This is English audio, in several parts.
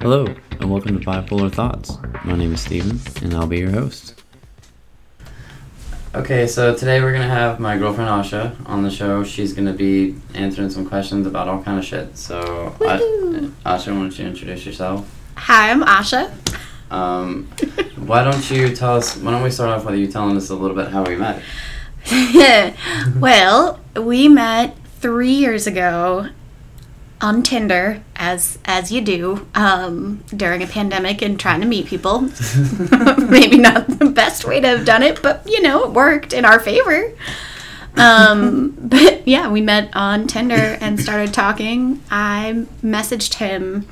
Hello, and welcome to Bipolar Thoughts. My name is Steven, and I'll be your host. Okay, so today we're gonna have my girlfriend Asha on the show. She's gonna be answering some questions about all kind of shit. So, I, Woohoo. Asha, why don't you introduce yourself? Hi, I'm Asha. Um, why don't you tell us? Why don't we start off with you telling us a little bit how we met? well, we met three years ago on Tinder, as as you do, um, during a pandemic and trying to meet people. Maybe not the best way to have done it, but you know, it worked in our favor. Um, but yeah, we met on Tinder and started talking. I messaged him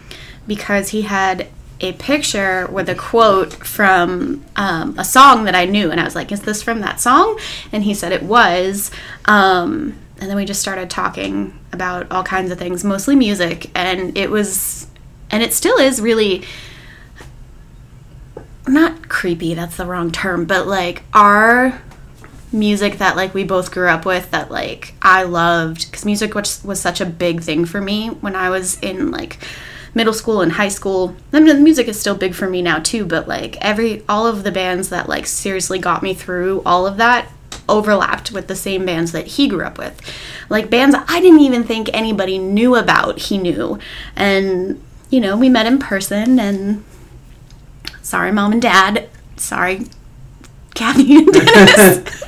because he had a picture with a quote from um, a song that I knew, and I was like, "Is this from that song?" And he said it was. Um, and then we just started talking about all kinds of things, mostly music, and it was, and it still is really not creepy. That's the wrong term, but like our music that like we both grew up with that like I loved because music was, was such a big thing for me when I was in like middle school and high school. I mean, the music is still big for me now too, but like every all of the bands that like seriously got me through all of that overlapped with the same bands that he grew up with. Like bands I didn't even think anybody knew about, he knew. And you know, we met in person and sorry mom and dad, sorry Kathy and Dennis.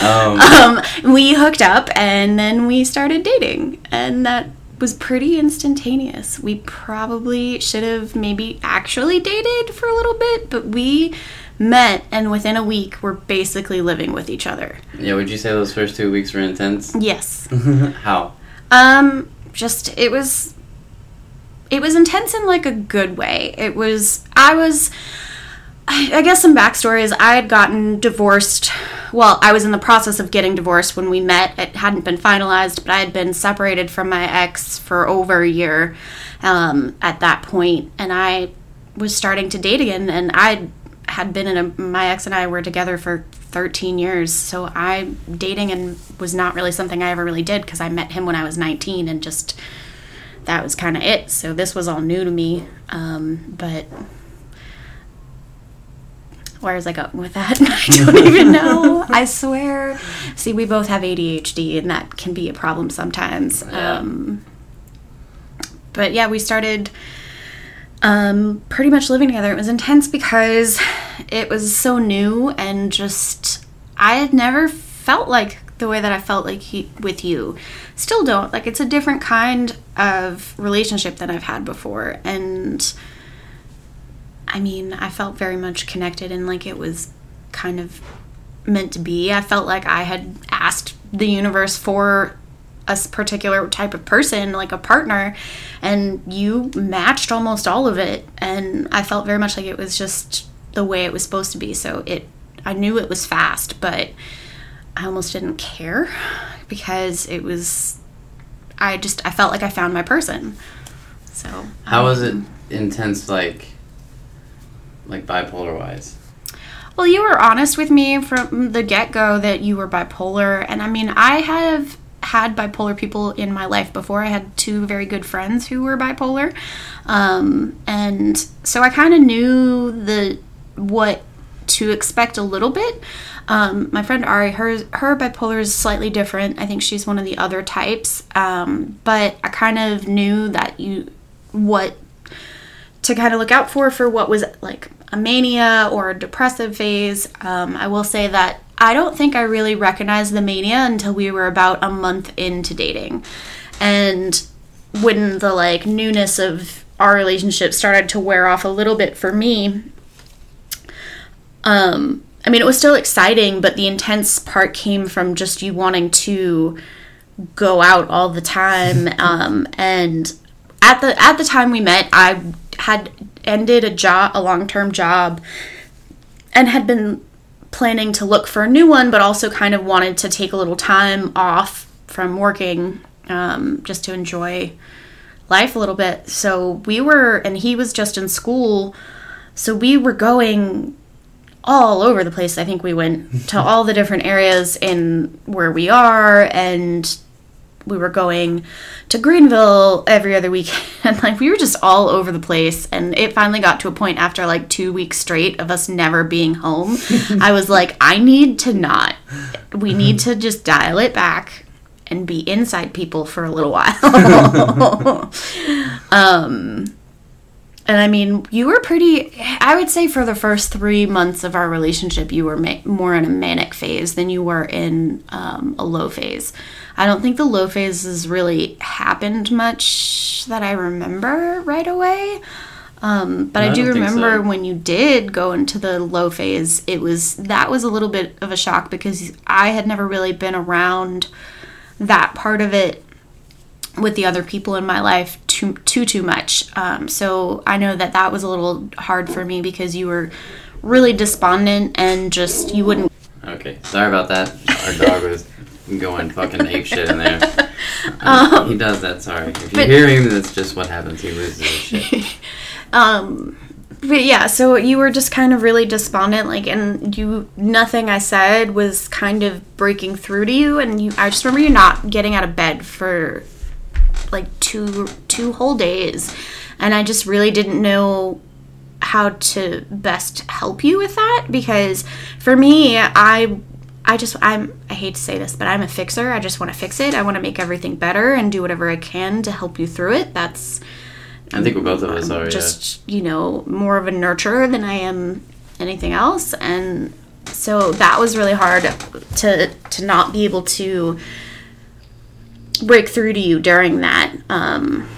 Um, um, we hooked up and then we started dating and that was pretty instantaneous we probably should have maybe actually dated for a little bit but we met and within a week we're basically living with each other yeah, would you say those first two weeks were intense? yes how? um just it was it was intense in like a good way it was i was I guess some backstory is I had gotten divorced. Well, I was in the process of getting divorced when we met. It hadn't been finalized, but I had been separated from my ex for over a year um, at that point, and I was starting to date again. And I had been in a my ex and I were together for 13 years, so I dating and was not really something I ever really did because I met him when I was 19 and just that was kind of it. So this was all new to me, um, but where was I going with that? I don't even know. I swear. See, we both have ADHD, and that can be a problem sometimes. Yeah. Um, but yeah, we started um, pretty much living together. It was intense because it was so new, and just I had never felt like the way that I felt like he, with you. Still don't. Like it's a different kind of relationship than I've had before, and. I mean, I felt very much connected and like it was kind of meant to be. I felt like I had asked the universe for a particular type of person, like a partner, and you matched almost all of it. And I felt very much like it was just the way it was supposed to be. So it, I knew it was fast, but I almost didn't care because it was, I just, I felt like I found my person. So How was it um, intense, like, like bipolar wise? Well, you were honest with me from the get go that you were bipolar. And I mean, I have had bipolar people in my life before. I had two very good friends who were bipolar. Um, and so I kind of knew the what to expect a little bit. Um, my friend Ari, her her bipolar is slightly different. I think she's one of the other types. Um, but I kind of knew that you what to kind of look out for for what was like a mania or a depressive phase. Um, I will say that I don't think I really recognized the mania until we were about a month into dating. And when the like newness of our relationship started to wear off a little bit for me, um, I mean, it was still exciting, but the intense part came from just you wanting to go out all the time. Um, and at the at the time we met, I had ended a job, a long term job, and had been planning to look for a new one, but also kind of wanted to take a little time off from working um, just to enjoy life a little bit. So we were, and he was just in school, so we were going all over the place. I think we went to all the different areas in where we are, and we were going to Greenville every other weekend. like we were just all over the place. And it finally got to a point after like two weeks straight of us never being home. I was like, I need to not. We need to just dial it back and be inside people for a little while. um, and I mean, you were pretty, I would say for the first three months of our relationship, you were ma- more in a manic phase than you were in um, a low phase. I don't think the low phases really happened much that I remember right away. Um, but I, I do don't remember so. when you did go into the low phase, it was that was a little bit of a shock because I had never really been around that part of it with the other people in my life too too too much. Um, so I know that that was a little hard for me because you were really despondent and just you wouldn't. Okay, sorry about that. Our dog was going fucking ape shit in there. Um, Uh, he does that. Sorry. If you but- hear him, that's just what happens. He loses his shit. Um, but yeah, so you were just kind of really despondent, like, and you nothing I said was kind of breaking through to you, and you. I just remember you not getting out of bed for like two two whole days, and I just really didn't know how to best help you with that because for me i i just i'm i hate to say this but i'm a fixer. I just want to fix it. I want to make everything better and do whatever i can to help you through it. That's I think we both of us are. just you know more of a nurturer than i am anything else. And so that was really hard to to not be able to break through to you during that um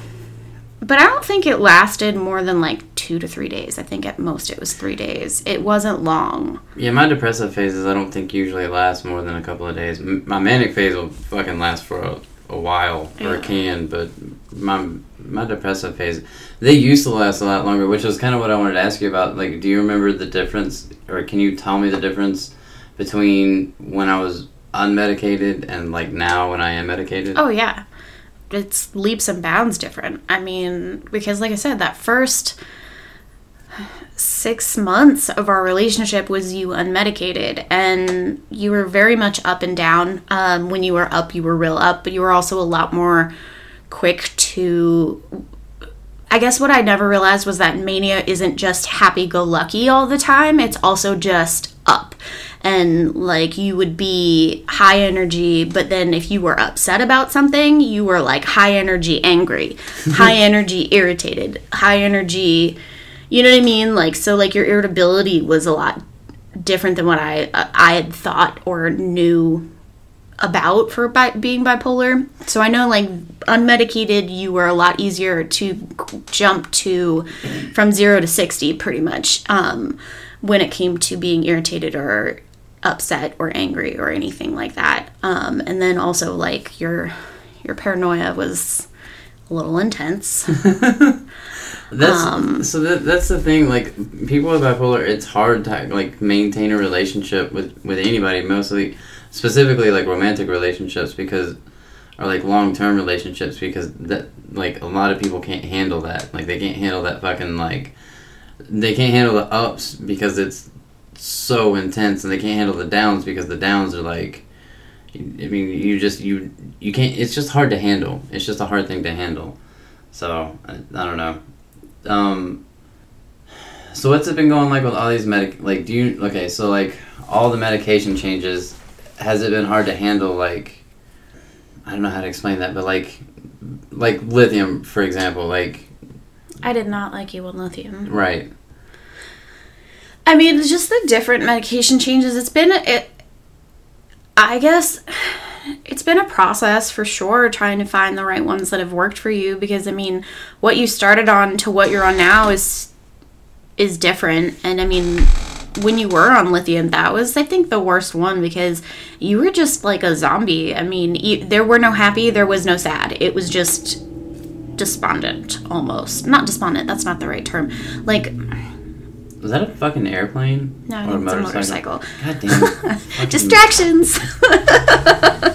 but i don't think it lasted more than like two to three days i think at most it was three days it wasn't long yeah. my depressive phases, I don't think usually last more than a couple of days. M- my manic phase will fucking last for a, a while, or Yeah. can, but my my depressive phase, they used to last a lot longer, which was kind of what I wanted to ask you about. Like, do you remember the difference, or can you tell me the difference between when I was unmedicated and like now when I am medicated? Oh yeah. It's leaps and bounds different. I mean, because like I said, that first six months of our relationship was you unmedicated and you were very much up and down. Um, when you were up, you were real up, but you were also a lot more quick to I guess what I never realized was that mania isn't just happy go lucky all the time, it's also just up. And like you would be high energy, but then if you were upset about something, you were like high energy angry, high energy irritated, high energy, you know what I mean? Like so like your irritability was a lot different than what I I had thought or knew about for bi- being bipolar. So I know like unmedicated you were a lot easier to jump to from 0 to 60 pretty much um, when it came to being irritated or upset or angry or anything like that. Um, and then also like your your paranoia was a little intense. That's Um, so that, that's the thing. Like people with bipolar, it's hard to like maintain a relationship with with anybody. Mostly, specifically like romantic relationships because, or like long term relationships because that like a lot of people can't handle that. Like they can't handle that fucking like they can't handle the ups because it's so intense, and they can't handle the downs because the downs are like. I mean, you just you you can't. It's just hard to handle. It's just a hard thing to handle. So I, I don't know. Um, so what's it been going like with all these medic? Like, do you okay? So like all the medication changes, has it been hard to handle? Like, I don't know how to explain that, but like, like lithium, for example. Like, I did not like you on lithium. right? I mean, it's just the different medication changes. It's been it. I guess it's been a process for sure trying to find the right ones that have worked for you because I mean, what you started on to what you're on now is is different. And I mean, when you were on lithium, that was I think the worst one because you were just like a zombie. I mean, you, there were no happy, there was no sad. It was just despondent almost. Not despondent, that's not the right term. Like Was that a fucking airplane? no, I Or think it's a motorcycle. God damn Distractions.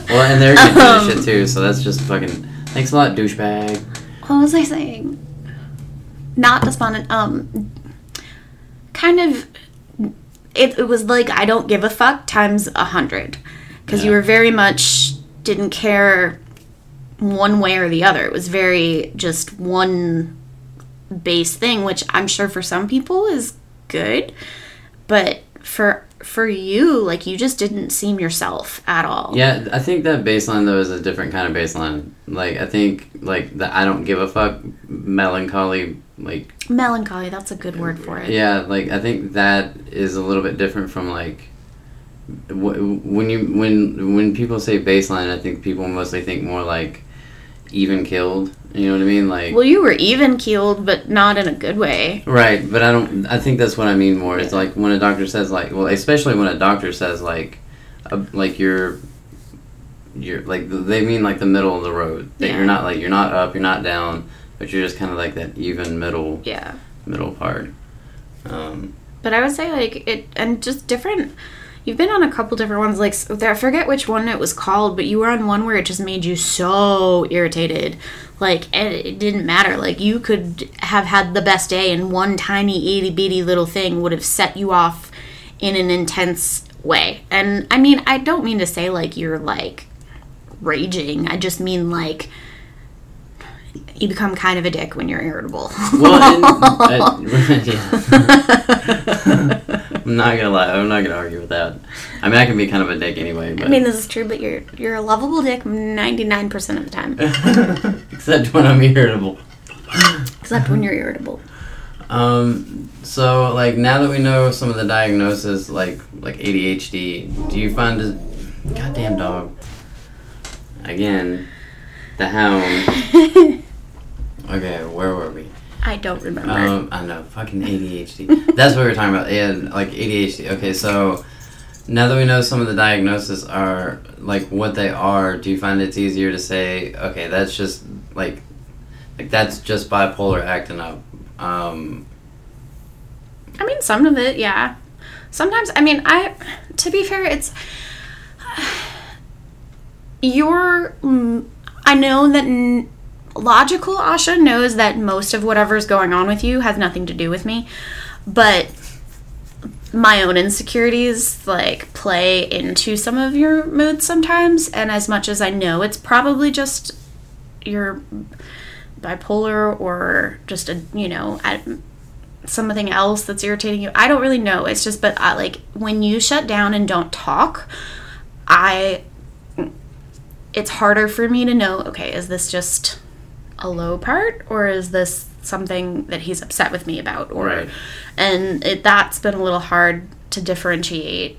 Well, and they're getting Um, shit too, so that's just fucking. Thanks a lot, douchebag. what was I saying? Not despondent. Um, kind of. It, it was like I don't give a fuck times a hundred, because you were very much didn't care one way or the other. It was very just one base thing, which I'm sure for some people is good, but for for you, like you just didn't seem yourself at all. Yeah, I think that baseline though is a different kind of baseline. Like I think like the I don't give a fuck melancholy like Melancholy, that's a good word for it. yeah like I think that is a little bit different from like when you when when people say baseline, I think people mostly think more like even killed. You know what I mean? Like Well, you were even keeled, but not in a good way. Right, but I don't. I think that's what I mean more. It's like when a doctor says like, well, especially when a doctor says like, uh, like you're, you're like they mean like the middle of the road. That Yeah. you're not like you're not up, you're not down, but you're just kind of like that even middle Yeah. middle part. Um, But I would say like it and just different. You've been on a couple different ones. Like I forget which one it was called, but you were on one where it just made you so irritated. Like it didn't matter. Like you could have had the best day, and one tiny itty bitty little thing would have set you off in an intense way. And I mean, I don't mean to say like you're like raging. I just mean like you become kind of a dick when you're irritable. well, and, uh, yeah. I'm not gonna lie. I'm not gonna argue with that. I mean, I can be kind of a dick anyway. But I mean, this is true, but you're you're a lovable dick ninety nine percent of the time, except when I'm irritable. except when you're irritable. Um. So, like, now that we know some of the diagnosis, like like ADHD, do you find it? Goddamn dog. Again, the hound. Okay, where were we? I don't remember. Um, I know, fucking ADHD. That's what we were talking about. Yeah, like ADHD. Okay, so now that we know some of the diagnoses are like what they are, do you find it's easier to say, okay, that's just like, like that's just bipolar acting up? Um, I mean, some of it, yeah. Sometimes, I mean, I. To be fair, it's your. I know that n- logical Asha knows that most of whatever's going on with you has nothing to do with me, but my own insecurities like play into some of your moods sometimes and as much as i know it's probably just your bipolar or just a you know something else that's irritating you. I don't really know. It's just but I, like when you shut down and don't talk i it's harder for me to know okay is this just a low part or is this something that he's upset with me about or Right. and it, that's been a little hard to differentiate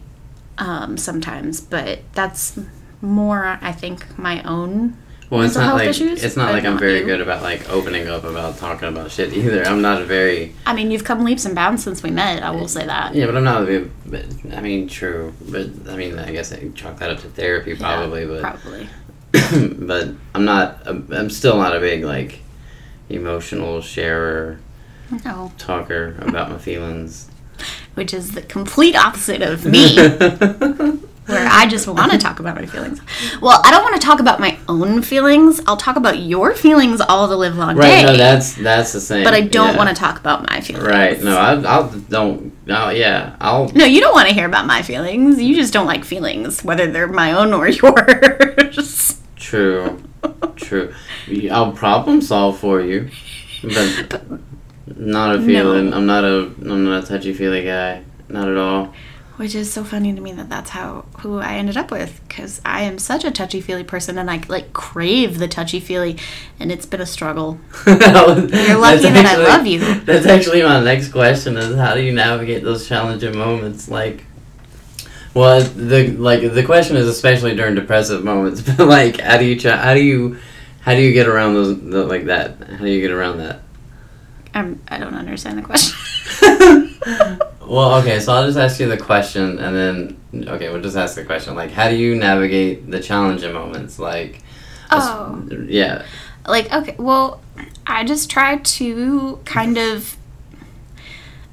um, sometimes but that's more i think my own well, it's not like issues, it's not like I'm very you. good about like opening up about talking about shit either. I'm not a very i mean you've come leaps and bounds since we met i will say that yeah, but I'm not a big. But, I mean, true, but I mean, I guess I chalk that up to therapy probably, but probably but I'm not. I'm, still not a big like emotional sharer, no talker about my feelings. which is the complete opposite of me where I just want to talk about my feelings. Well, I don't want to talk about my own feelings. I'll talk about your feelings all the live long right? day. No, that's that's the same. but I don't yeah. want to talk about my feelings. Right? No, I, I'll don't. No, yeah, I'll. No, you don't want to hear about my feelings. You just don't like feelings, whether they're my own or yours. True, true. I'll problem solve for you, but not a feeling. I'm not a. I'm not a touchy feely guy. Not at all. Which is so funny to me that that's how who I ended up with because I am such a touchy feely person and I like crave the touchy feely, and it's been a struggle. You're lucky that I love you. That's actually my next question: is how do you navigate those challenging moments? Like, well, the like the question is especially during depressive moments, but like, how do you try? How do you how do you get around those the, like that? How do you get around that? I'm, I don't understand the question. Well, okay, so I'll just ask you the question, and then okay, we'll just ask the question. Like, how do you navigate the challenging moments? Like, Oh. yeah, like okay well i just try to kind of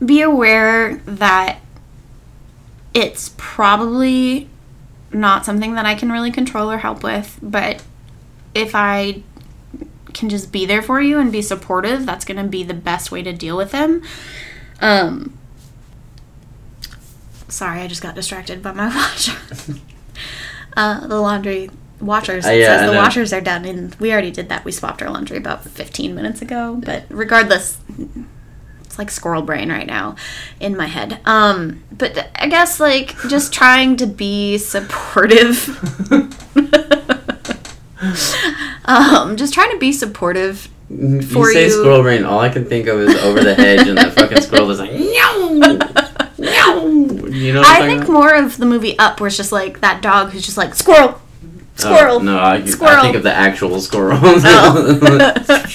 be aware that it's probably not something that i can really control or help with but if i can just be there for you and be supportive that's going to be the best way to deal with them um sorry i just got distracted by my watch uh, the laundry washers. Uh, yeah, says the washers are done, and we already did that. We swapped our laundry about 15 minutes ago. But regardless, it's like squirrel brain right now in my head. Um, but I guess like just trying to be supportive. um, just trying to be supportive. For you say you- squirrel brain, all I can think of is over the hedge, and that fucking squirrel is like, meow, meow. You know I think about? more of the movie Up, where it's just like that dog who's just like squirrel, Oh, squirrel. no, I, squirrel. I think of the actual squirrel. Oh.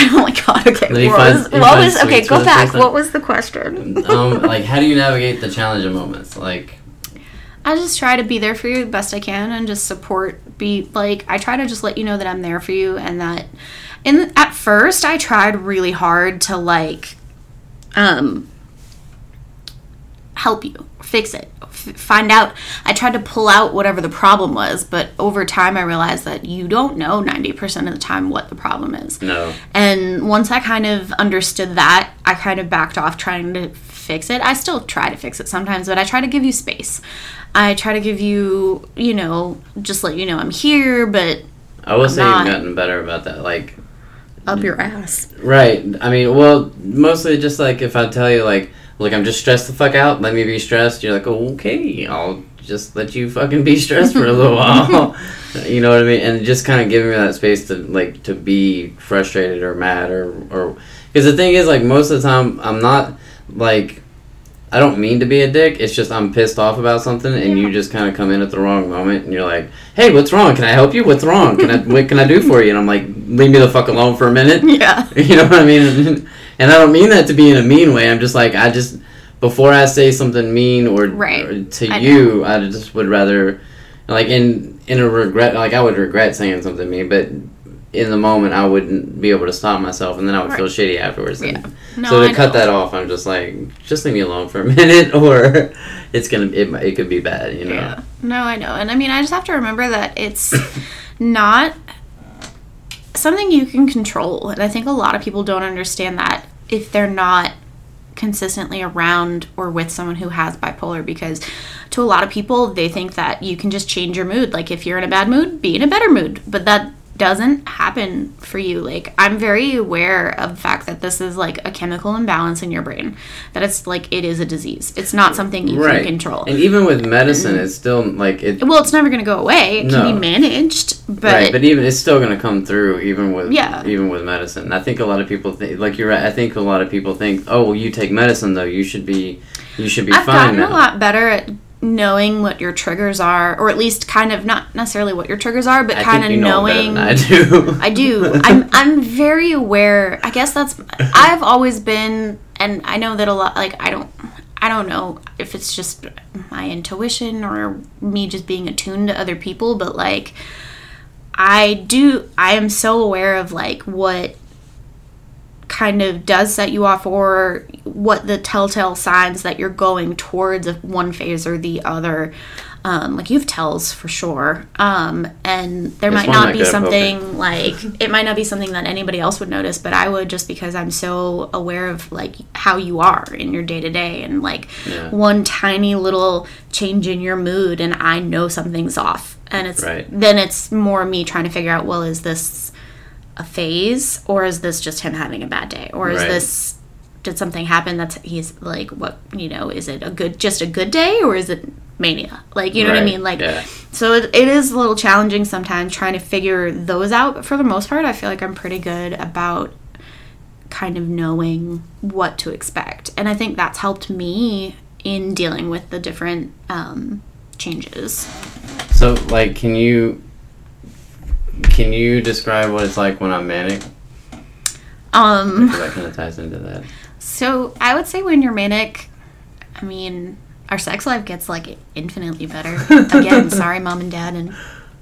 oh my god! Okay, what finds- was, what was okay? Go back. What was the question? um, like, how do you navigate the challenging moments? Like, I just try to be there for you the best I can and just support. Be like I try to just let you know that I'm there for you and that. And at first, I tried really hard to like, um, help you fix it, f- find out. I tried to pull out whatever the problem was, but over time, I realized that you don't know ninety percent of the time what the problem is. no. And once I kind of understood that, I kind of backed off trying to fix it. I still try to fix it sometimes, but I try to give you space. I try to give you, you know, just let you know I'm here, but I will say not. you've gotten better about that. Like, up your ass. right. I mean, well, mostly just like if I tell you, like, look, I'm just stressed the fuck out, let me be stressed, you're like, okay, I'll just let you fucking be stressed for a little while. you know what I mean? And just kind of giving me that space to, like, to be frustrated or mad or, or, because the thing is, like, most of the time, I'm not, like, I don't mean to be a dick. It's just I'm pissed off about something, and you just kind of come in at the wrong moment, and you're like, "Hey, what's wrong? Can I help you? What's wrong? Can I what can I do for you?" And I'm like, "Leave me the fuck alone for a minute." Yeah. You know what I mean? And I don't mean that to be in a mean way. I'm just like, I just before I say something mean or, Right. or to I you, I just would rather, like in in a regret, like I would regret saying something mean, but in the moment I wouldn't be able to stop myself, and then I would feel shitty afterwards. Yeah. No, so to I cut know. that off, I'm just like, just leave me alone for a minute, or it's gonna it, it could be bad, you know. Yeah. No, I know. And I mean, I just have to remember that it's not something you can control. And I think a lot of people don't understand that if they're not consistently around or with someone who has bipolar because to a lot of people they think that you can just change your mood. Like if you're in a bad mood be in a better mood. But that doesn't happen for you. Like i'm very aware of the fact that this is like a chemical imbalance in your brain that it's like it is a disease. It's not something you Right. can control. And even with medicine, mm-hmm. it's still like it. well, it's never going to go away. It can be managed, but, right, but even it's still going to come through, even with Yeah. even with medicine. I think a lot of people think, like you're right. I think a lot of people think, oh, well, you take medicine though, you should be, you should be I've fine gotten now. a lot better at knowing what your triggers are, or at least kind of not necessarily what your triggers are, but I kind of you know knowing. I do. I do. I'm I'm very aware. I guess that's I've always been and I know that a lot like I don't I don't know if it's just my intuition or me just being attuned to other people, but like I do I am so aware of like what kind of does set you off or what the telltale signs that you're going towards one phase or the other um, like you have tells for sure um, and there It's might not be something like it might not be something that anybody else would notice but i would just because i'm so aware of like how you are in your day to day and like Yeah. one tiny little change in your mood and i know something's off and it's Right. then it's more me trying to figure out well is this a phase or is this just him having a bad day or is Right. this did something happen that's he's like what you know is it a good just a good day or is it mania like you know what i mean like yeah. so it, it is a little challenging sometimes trying to figure those out but for the most part i feel like i'm pretty good about kind of knowing what to expect and i think that's helped me in dealing with the different um, changes So, like, can you can you describe what it's like when I'm manic? um that kind of ties into that. So I would say when you're manic, I mean, our sex life gets like infinitely better. Again, sorry, mom and dad and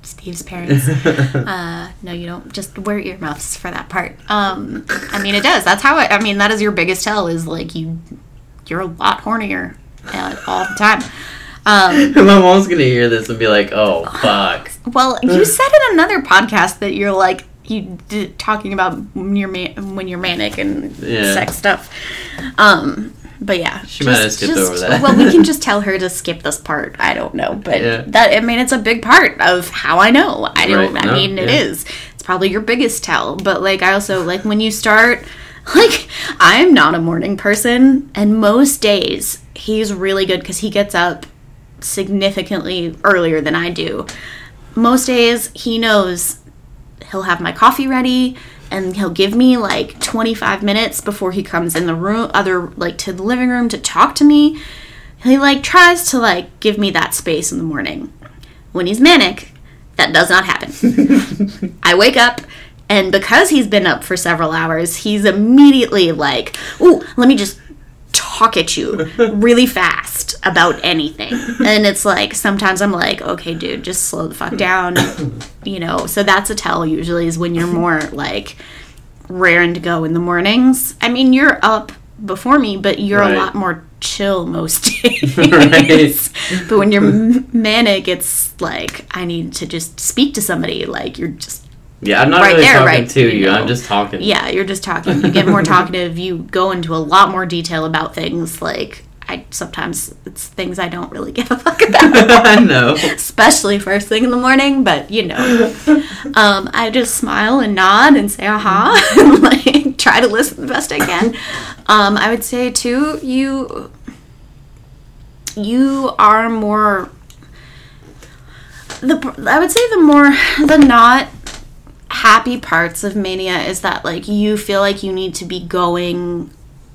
Steve's parents. Uh, no, you don't. Just wear earmuffs for that part. Um, I mean, it does. That's how it. I mean, that is your biggest tell. Is like you, you're a lot hornier uh, all the time. Um, My mom's gonna hear this and be like, "Oh fuck." well, you said in another podcast that you're like you did, talking about when you're ma- when you're manic and Yeah. sex stuff. Um, but yeah, She might have skipped over that. well, we can just tell her to skip this part. I don't know, but Yeah. that I mean, it's a big part of how I know. I don't. Right. I No, mean, it yeah. is. It's probably your biggest tell. But like, I also like when you start. Like, I'm not a morning person, and most days he's really good because he gets up significantly earlier than I do. Most days he knows he'll have my coffee ready and he'll give me like 25 minutes before he comes in the room other like to the living room to talk to me. He like tries to like give me that space in the morning. When he's manic that does not happen. I wake up and because he's been up for several hours he's immediately like ooh let me just talk at you really fast about anything. And it's like sometimes I'm like, okay, dude, just slow the fuck down. You know, so that's a tell usually is when you're more like raring to go in the mornings. I mean, you're up before me, but you're Right. a lot more chill most days. Right. But when you're manic, it's like I need to just speak to somebody. Like you're just Yeah, I'm not Right really there, talking right, to you know. I'm just talking. yeah, you're just talking. You get more talkative. You go into a lot more detail about things. Like I sometimes it's things I don't really give a fuck about, I know. especially first thing in the morning. But you know, um, I just smile and nod and say aha, and like try to listen the best I can. Um, I would say too, you you are more. The I would say the more the not happy parts of mania is that like you feel like you need to be going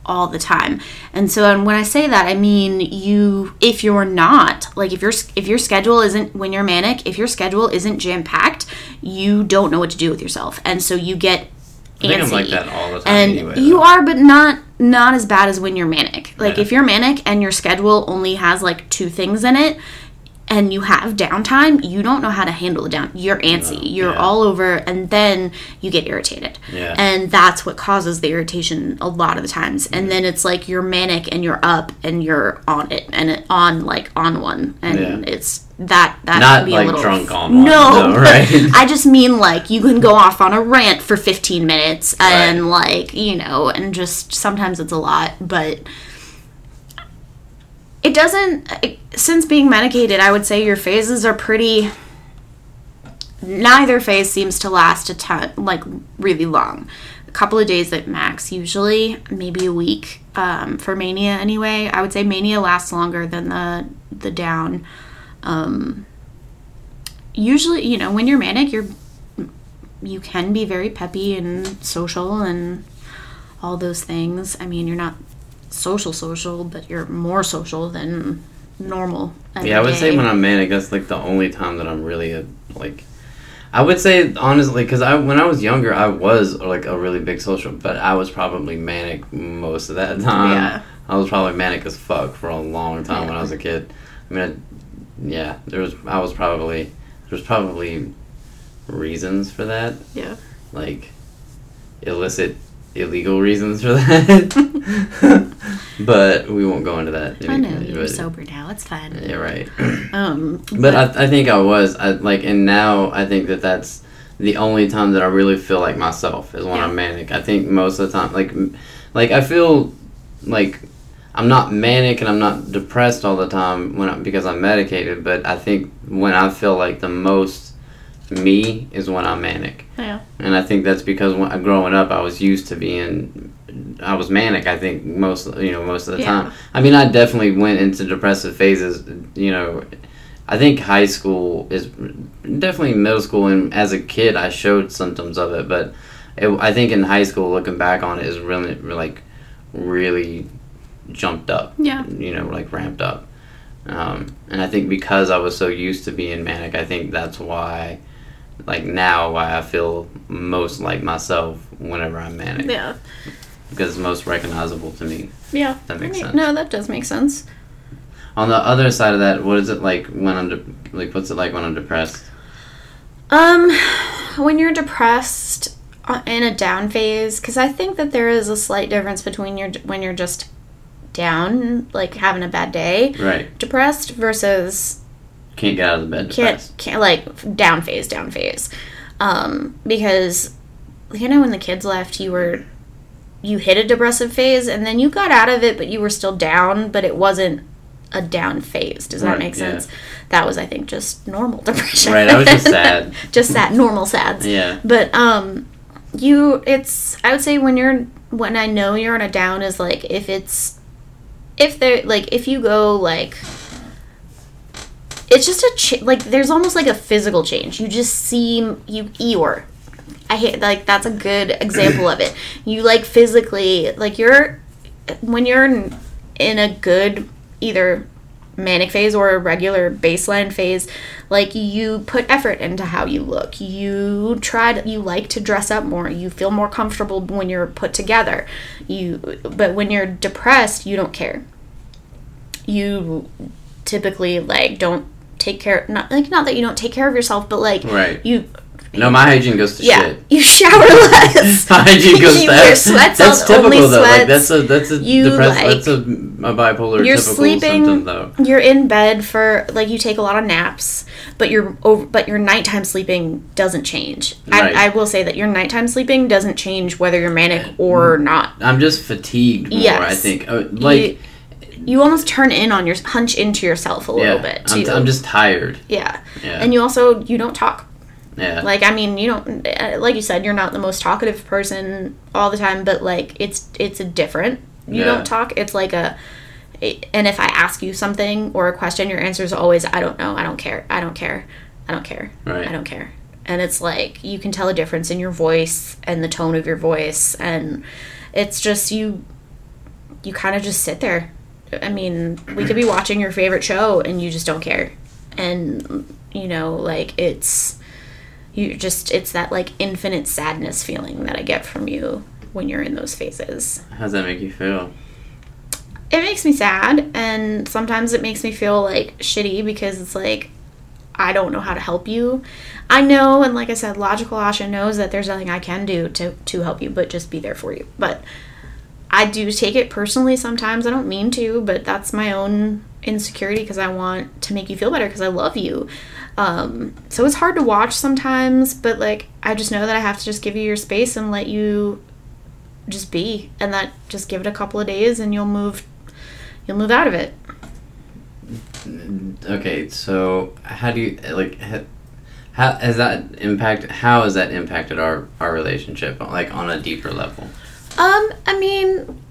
all the time and so and when i say that i mean you if you're not like if your if your schedule isn't when you're manic if your schedule isn't jam packed you don't know what to do with yourself and so you get I think I'm like that all the time and anyway. you though. are but not not as bad as when you're manic like Yeah. if you're manic and your schedule only has like two things in it and you have downtime you don't know how to handle the down you're antsy you're yeah. all over and then you get irritated Yeah. and that's what causes the irritation a lot of the times and then it's like you're manic and you're up and you're on it and it, on like on one and Yeah. it's that that Not, can be like, a little drunk on one, no, no, but right? I just mean like you can go off on a rant for 15 minutes and like you know and just sometimes it's a lot but it doesn't it- since being medicated I would say your phases are pretty neither phase seems to last a ton like really long. A couple of days at max usually maybe a week um, for mania anyway. I would say mania lasts longer than the the down. Um, usually you know when you're manic you're you can be very peppy and social and all those things. I mean you're not social social but you're more social than normal Yeah, I would say when I'm manic, that's like the only time that I'm really a, like. I would say honestly, because I when I was younger, I was like a really big social, but I was probably manic most of that time. Yeah. I was probably manic as fuck for a long time when I was a kid. I mean, I, yeah, there was I was probably there was probably reasons for that, yeah like illicit, illegal reasons for that. but we won't go into that. i know you're but- sober now it's fine Yeah, right. um But I, I think I was I, like, and now I think that that's the only time that I really feel like myself is when Yeah. I'm manic. I think most of the time, like, like I feel like I'm not manic and I'm not depressed all the time when I, because I'm medicated. But I think when I feel like the most me is when I'm manic, yeah and I think that's because when growing up I was used to being. I was manic. I think most, you know, most of the Yeah. time. I mean, I definitely went into depressive phases. You know, I think high school is definitely middle school, and as a kid, I showed symptoms of it. But it, I think in high school, looking back on it, is really like really jumped up. Yeah. you know, like ramped up. Um, and I think because I was so used to being manic, I think that's why, like now, why I feel most like myself whenever I'm manic yeah because it's most recognizable to me. yeah That makes sense. no that does make sense On the other side of that, what is it like when I'm de- like? What's it like when I'm depressed? Um, when you're depressed uh, in a down phase, because I think that there is a slight difference between your when you're just down, like having a bad day, Right, depressed, versus can't get out of the bed. can't can't like down phase, down phase. Um, because you know when the kids left, you were you hit a depressive phase and then you got out of it but you were still down but it wasn't a down phase does that Right, make yeah. sense that was i think just normal depression Right, I was just sad. just sad normal sads Yeah. but um you it's i would say when you're when i know you're on a down is like if it's if there like if you go like it's just a ch- like there's almost like a physical change you just seem you eeyore i hate like that's a good example of it. You like physically like you're when you're in, a good either manic phase or a regular baseline phase like you put effort into how you look. You try to you like to dress up more. You feel more comfortable when you're put together. You but when you're depressed you don't care. You typically like don't take care not like not that you don't take care of yourself but like Right. you No, my hygiene goes to yeah shit. you shower less My hygiene goes you to wear sweats That's typical only though. sweats. Like that's a that's a You, depress- like- that's a, a bipolar you're typical sleeping symptom though. you're in bed for like you take a lot of naps but your over but your nighttime sleeping doesn't change Right. I, I will say that your nighttime sleeping doesn't change whether you're manic or not I'm just fatigued more. Yes. I think Uh, like you, you almost turn in on your hunch into yourself a little yeah, bit too I'm, I'm just tired. yeah Yeah, and you also you don't talk yeah. like i mean you don't uh, like you said you're not the most talkative person all the time but like it's it's a different you Yeah. don't talk it's like a and if i ask you something or a question your answer is always i don't know i don't care i don't care i don't care Right. i don't care and it's like you can tell a difference in your voice and the tone of your voice and it's just you you kind of just sit there i mean we could be watching your favorite show and you just don't care and you know like it's you just it's that like infinite sadness feeling that i get from you when you're in those phases. How does that make you feel? it makes me sad and sometimes it makes me feel like shitty because it's like i don't know how to help you. I know and like i said logical asha knows that there's nothing i can do to to help you but just be there for you. But i do take it personally sometimes. I don't mean to but that's my own insecurity because i want to make you feel better because i love you um, so it's hard to watch sometimes but like i just know that i have to just give you your space and let you just be and that just give it a couple of days and you'll move you'll move out of it Okay, so how do you like? ha- How has that impact? How has that impacted our our relationship? Like on a deeper level, um i mean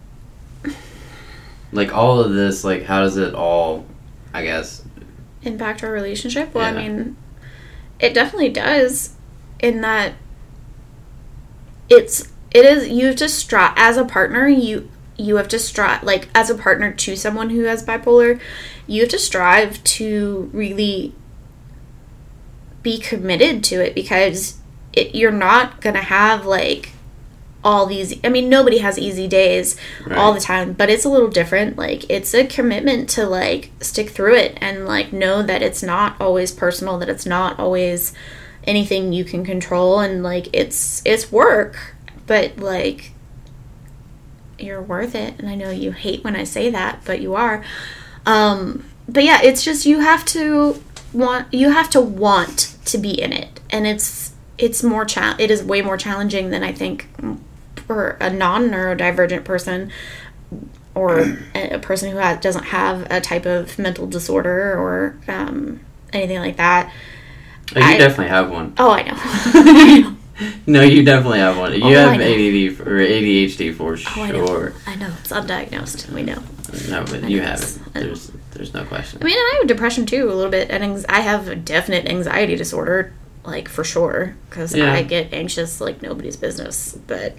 like all of this. Like how does it all? I guess impact our relationship well Yeah. i mean it definitely does in that it's it is you have to strive as a partner you you have to strive like as a partner to someone who has bipolar you have to strive to really be committed to it because it, you're not gonna have like all these i mean nobody has easy days all the time but it's a little different. Like it's a commitment to like stick through it and like know that it's not always personal that it's not always anything you can control and like it's it's work but like you're worth it and i know you hate when i say that but you are. Um but yeah it's just you have to want you have to want to be in it and it's it's more cha- it is way more challenging than i think for a non-neurodivergent person or a person who has, doesn't have a type of mental disorder or um, anything like that Oh, you I- definitely have one. oh i know No, you definitely have one. You Oh, have. ADD for, or ADHD for Oh, I know. sure. I know it's undiagnosed. We know. No, but I you have it. There's there's no question. I mean, and I have depression too, a little bit, and I have a definite anxiety disorder, like for sure, because Yeah. I get anxious like nobody's business. But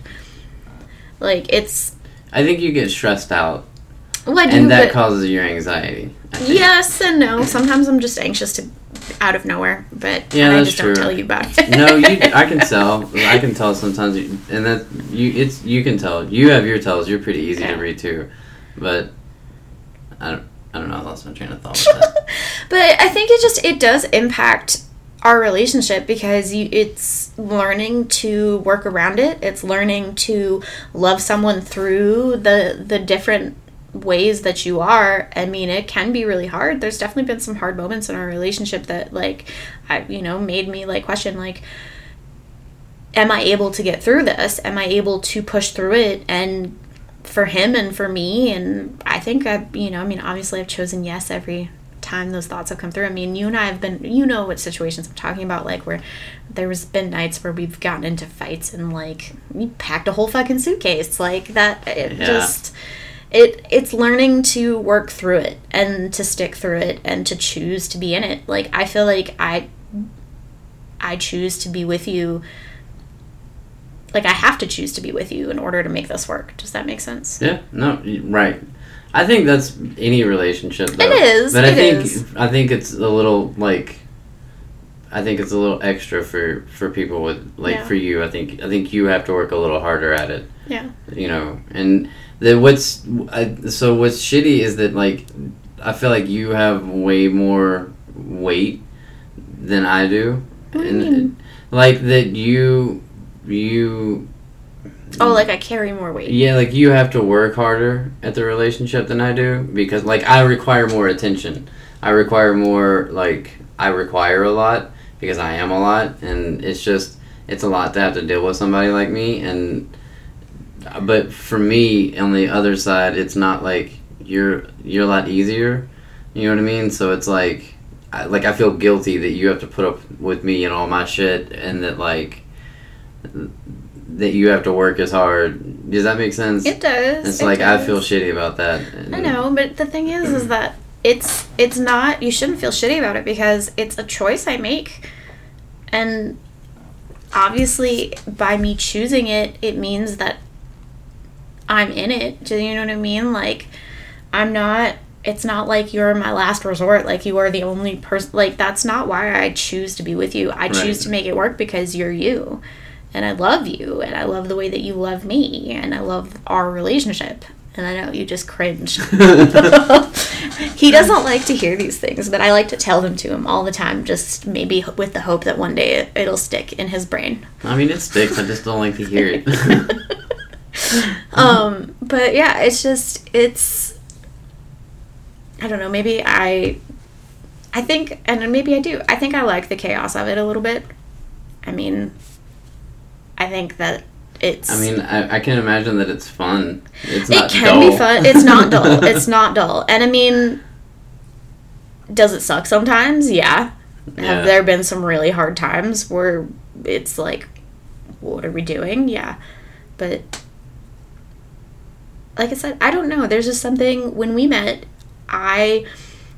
like it's I think you get stressed out, well, I do, and that but causes your anxiety. Yes and no. Sometimes I'm just anxious to out of nowhere, but Yeah, I that's just true. don't tell you about it. no, you. I can tell. I can tell sometimes, you, and that you. It's you can tell. You have your tells. You're pretty easy Yeah. to read too, but I don't. I don't know. I lost my train of thought. But I think it just it does impact our relationship because you it's learning to work around it. It's learning to love someone through the the different ways that you are. I mean, it can be really hard. There's definitely been some hard moments in our relationship that like I you know, made me like question like am I able to get through this? Am I able to push through it? And for him and for me, and I think I, you know, I mean, obviously I've chosen yes every time those thoughts have come through. I mean, you and I have been, you know, what situations I'm talking about, like where there's been nights where we've gotten into fights and like we packed a whole fucking suitcase, like that. It Yeah. just, it it's learning to work through it and to stick through it and to choose to be in it. Like I feel like I, I choose to be with you. Like I have to choose to be with you in order to make this work. Does that make sense? Yeah, no, right. I think that's any relationship. Though. It is, but I think is. I think it's a little like. I think it's a little extra for for people with like Yeah. for you. I think I think you have to work a little harder at it. Yeah. You know, and the what's I, so what's shitty is that like I feel like you have way more weight than I do, What and like that you you Oh, like I carry more weight. yeah, like you have to work harder at the relationship than I do because like I require more attention. I require more like I require a lot because I am a lot and it's just it's a lot to have to deal with somebody like me and but for me on the other side it's not like you're you're a lot easier. You know what I mean? So it's like I, like I feel guilty that you have to put up with me and all my shit and that like that you have to work as hard. Does that make sense? It does. It's it like I feel shitty about that. I know, but the thing is, is that it's it's not. You shouldn't feel shitty about it because it's a choice I make, and obviously, by me choosing it, it means that I'm in it. Do you know what I mean? Like, I'm not. It's not like you're my last resort. Like you are the only person. Like that's not why I choose to be with you. I choose Right. to make it work because you're you, and I love you, and I love the way that you love me, and I love our relationship. And I know you just cringe. he doesn't like to hear these things, but I like to tell them to him all the time, just maybe with the hope that one day it, it'll stick in his brain. I mean, it sticks. I just don't like to hear it. um, but yeah, it's just it's I don't know, maybe I I think and maybe I do. I think I like the chaos of it a little bit. I mean I think that it's I mean, I, I can imagine that it's fun. It's it can dull. be fun. It's not dull. It's not dull. And I mean does it suck sometimes? Yeah. Yeah. Have there been some really hard times where it's like what are we doing? Yeah. But like I said, I don't know. There's just something when we met, I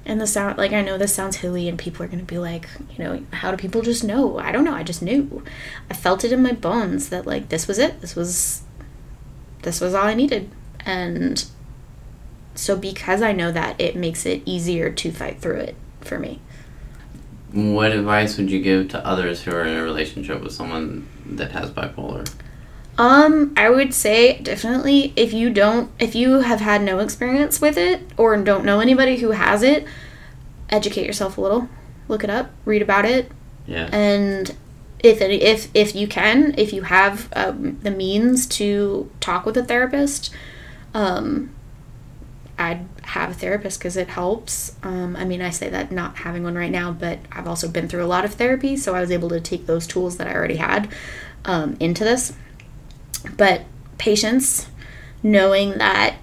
and the sound like I know this sounds hilly and people are gonna be like, you know, how do people just know? I don't know, I just knew. I felt it in my bones that like this was it. This was this was all I needed. And so because I know that, it makes it easier to fight through it for me. What advice would you give to others who are in a relationship with someone that has bipolar? Um, I would say definitely if you don't, if you have had no experience with it or don't know anybody who has it, educate yourself a little, look it up, read about it, Yeah. and if any, if if you can, if you have um, the means to talk with a therapist, um, I'd have a therapist because it helps. Um, I mean, I say that not having one right now, but I've also been through a lot of therapy, so I was able to take those tools that I already had um, into this. But patience, knowing that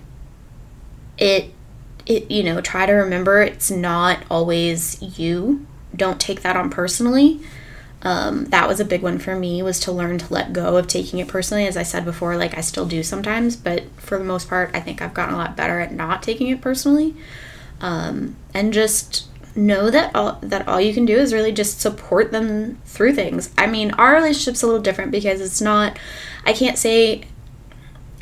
it, it, you know, try to remember it's not always you. Don't take that on personally. Um, that was a big one for me was to learn to let go of taking it personally as i said before like i still do sometimes but for the most part i think i've gotten a lot better at not taking it personally um, and just know that all that all you can do is really just support them through things i mean our relationship's a little different because it's not i can't say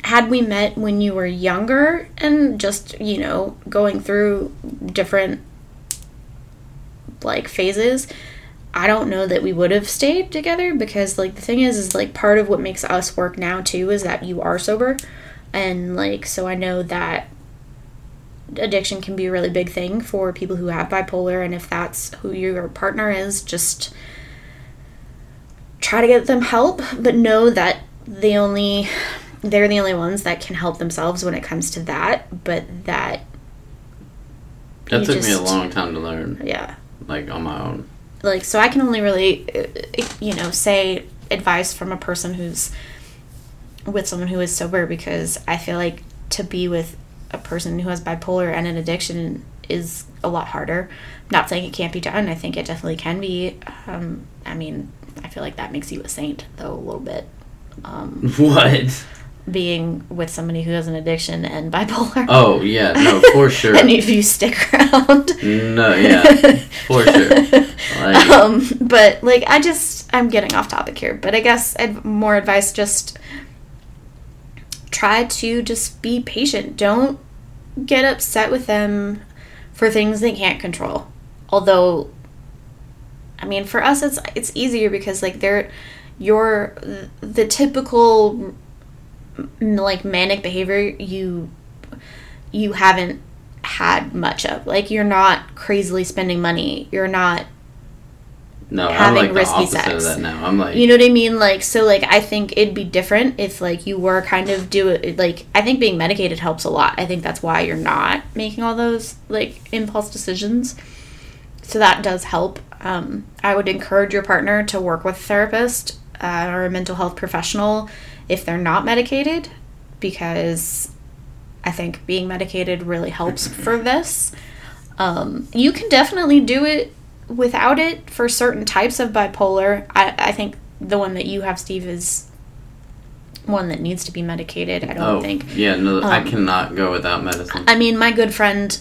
had we met when you were younger and just you know going through different like phases I don't know that we would have stayed together because like the thing is is like part of what makes us work now too is that you are sober. And like so I know that addiction can be a really big thing for people who have bipolar. And if that's who your partner is just try to get them help but know that the only they're the only ones that can help themselves when it comes to that but that That took me a long time to learn, yeah like on my own. like so i can only really uh, you know say advice from a person who's with someone who is sober because I feel like to be with a person who has bipolar and an addiction is a lot harder. Not saying it can't be done. I think it definitely can be. Um, I mean, I feel like that makes you a saint, though, a little bit. Um, What? being with somebody who has an addiction and bipolar. Oh yeah, no, for sure. and if you stick around. No, yeah, for sure. Like, um, but like I just I'm getting off topic here, but I guess I'd, more advice just try to just be patient. Don't get upset with them for things they can't control. Although I mean, for us it's it's easier because like they're your the typical like manic behavior you you haven't had much of. Like you're not crazily spending money. You're not no, having like risky sex. now. I'm like, you know what I mean? Like so like I think it'd be different if like you were kind of do it like I think being medicated helps a lot. I think that's why you're not making all those like impulse decisions. So that does help. Um, I would encourage your partner to work with a therapist uh, or a mental health professional if they're not medicated because I think being medicated really helps for this. Um, you can definitely do it without it for certain types of bipolar. I, I think the one that you have, Steve, is one that needs to be medicated. I don't oh think. yeah, no, I um, cannot go without medicine. I mean, my good friend,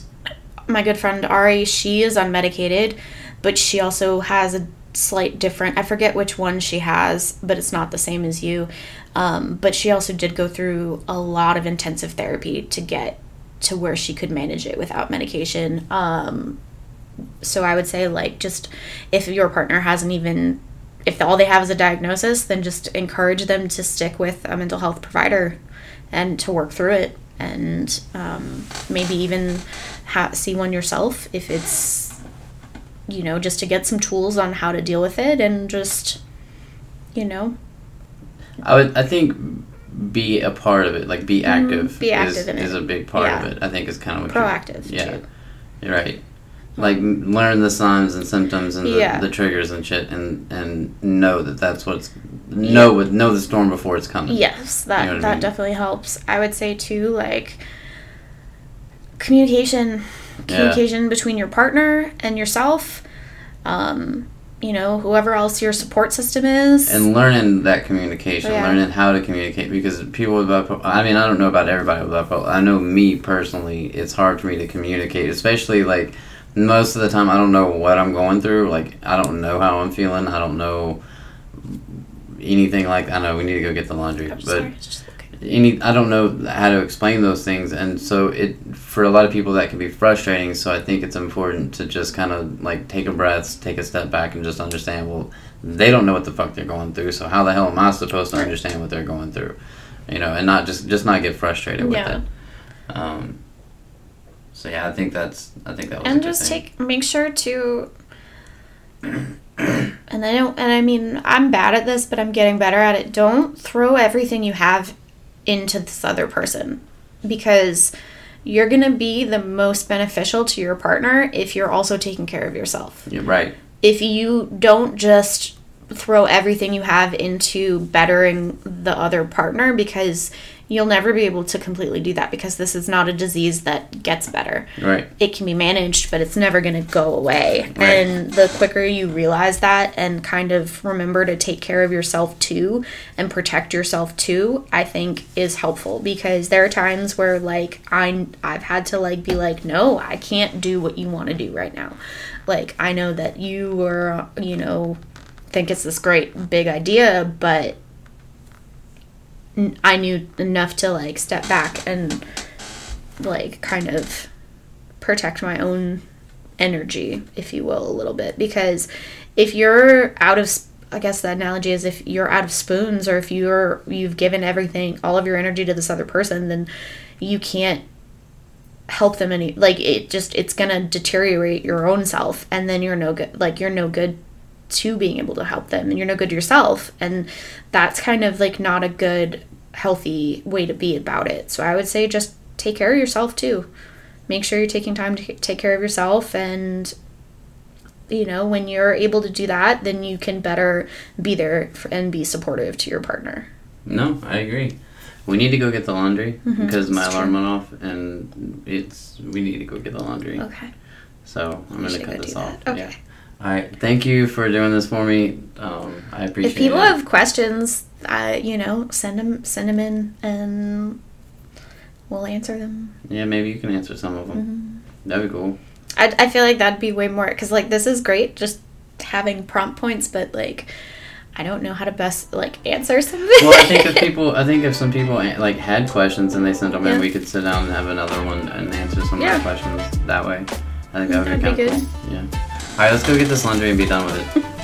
my good friend Ari, she is unmedicated, but she also has a slight different. I forget which one she has, but it's not the same as you. Um, but she also did go through a lot of intensive therapy to get to where she could manage it without medication. Um, so I would say, like, just if your partner hasn't even, if all they have is a diagnosis, then just encourage them to stick with a mental health provider and to work through it and um, maybe even ha- see one yourself if it's you know just to get some tools on how to deal with it and just you know I would, I think, be a part of it, like be active, Mm-hmm. be active is, in it. is a big part of it. I think is kind of what you- proactive Yeah, too you're right. Like learn the signs and symptoms and the, Yeah. the triggers and shit, and and know that that's what's know with know the storm before it's coming. Yes, that You know what I that mean? definitely helps. I would say too, like communication, communication between your partner and yourself. Um, you know, whoever else your support system is. and learning that communication, Yeah. learning how to communicate because people with bipolar, I mean, I don't know about everybody with bipolar. I know me personally, it's hard for me to communicate, especially like most of the time I don't know what I'm going through. Like, I don't know how I'm feeling. I don't know anything like, I know we need to go get the laundry, I'm but sorry, it's just okay. Any I don't know how to explain those things and so it for a lot of people that can be frustrating so I think it's important to just kind of like take a breath take a step back and just understand well they don't know what the fuck they're going through so how the hell am I supposed to understand what they're going through? You know and not just just not get frustrated with Yeah. it. Um so yeah I think that's I think that was and just take make sure to and I don't and I mean I'm bad at this but I'm getting better at it. Don't throw everything you have into this other person. Because you're going to be the most beneficial to your partner if you're also taking care of yourself. You're right. If you don't just throw everything you have into bettering the other partner because you'll never be able to completely do that because this is not a disease that gets better right it can be managed, but it's never going to go away. Right. And the quicker you realize that and kind of remember to take care of yourself too and protect yourself too, I think is helpful because there are times where like I I've had to like be like, "No, I can't do what you want to do right now." Like I know that you were, you know, think it's this great big idea, but I knew enough to like step back and like kind of protect my own energy, if you will, a little bit. Because if you're out of, I guess the analogy is if you're out of spoons or if you're you've given everything, all of your energy to this other person, then you can't help them any. Like it just it's gonna deteriorate your own self, and then you're no good. Like you're no good to being able to help them, and you're no good to yourself, and that's kind of like not a good healthy way to be about it. So I would say just take care of yourself too make sure you're taking time to take care of yourself and you know, when you're able to do that, then you can better be there for, and be supportive to your partner. No, I agree. We need to go get the laundry Mhm, because my alarm true. went off, and it's we need to go get the laundry. Okay. So I'm We gonna cut go this off. Okay. Yeah. All right. Thank you for doing this for me. Um, I appreciate it. If people it. have questions, uh, you know, send them send them in, and we'll answer them. yeah, maybe you can answer some of them. Mm-hmm. That'd be cool. I, I feel like that'd be way more because like this is great just having prompt points, but like I don't know how to best like answer something. Well, I think if people, I think if some people like had questions and they sent them Yeah. in, we could sit down and have another one and answer some Yeah. of the questions that way. I think that would That'd be be cool. Yeah. All right, let's go get this laundry and be done with it.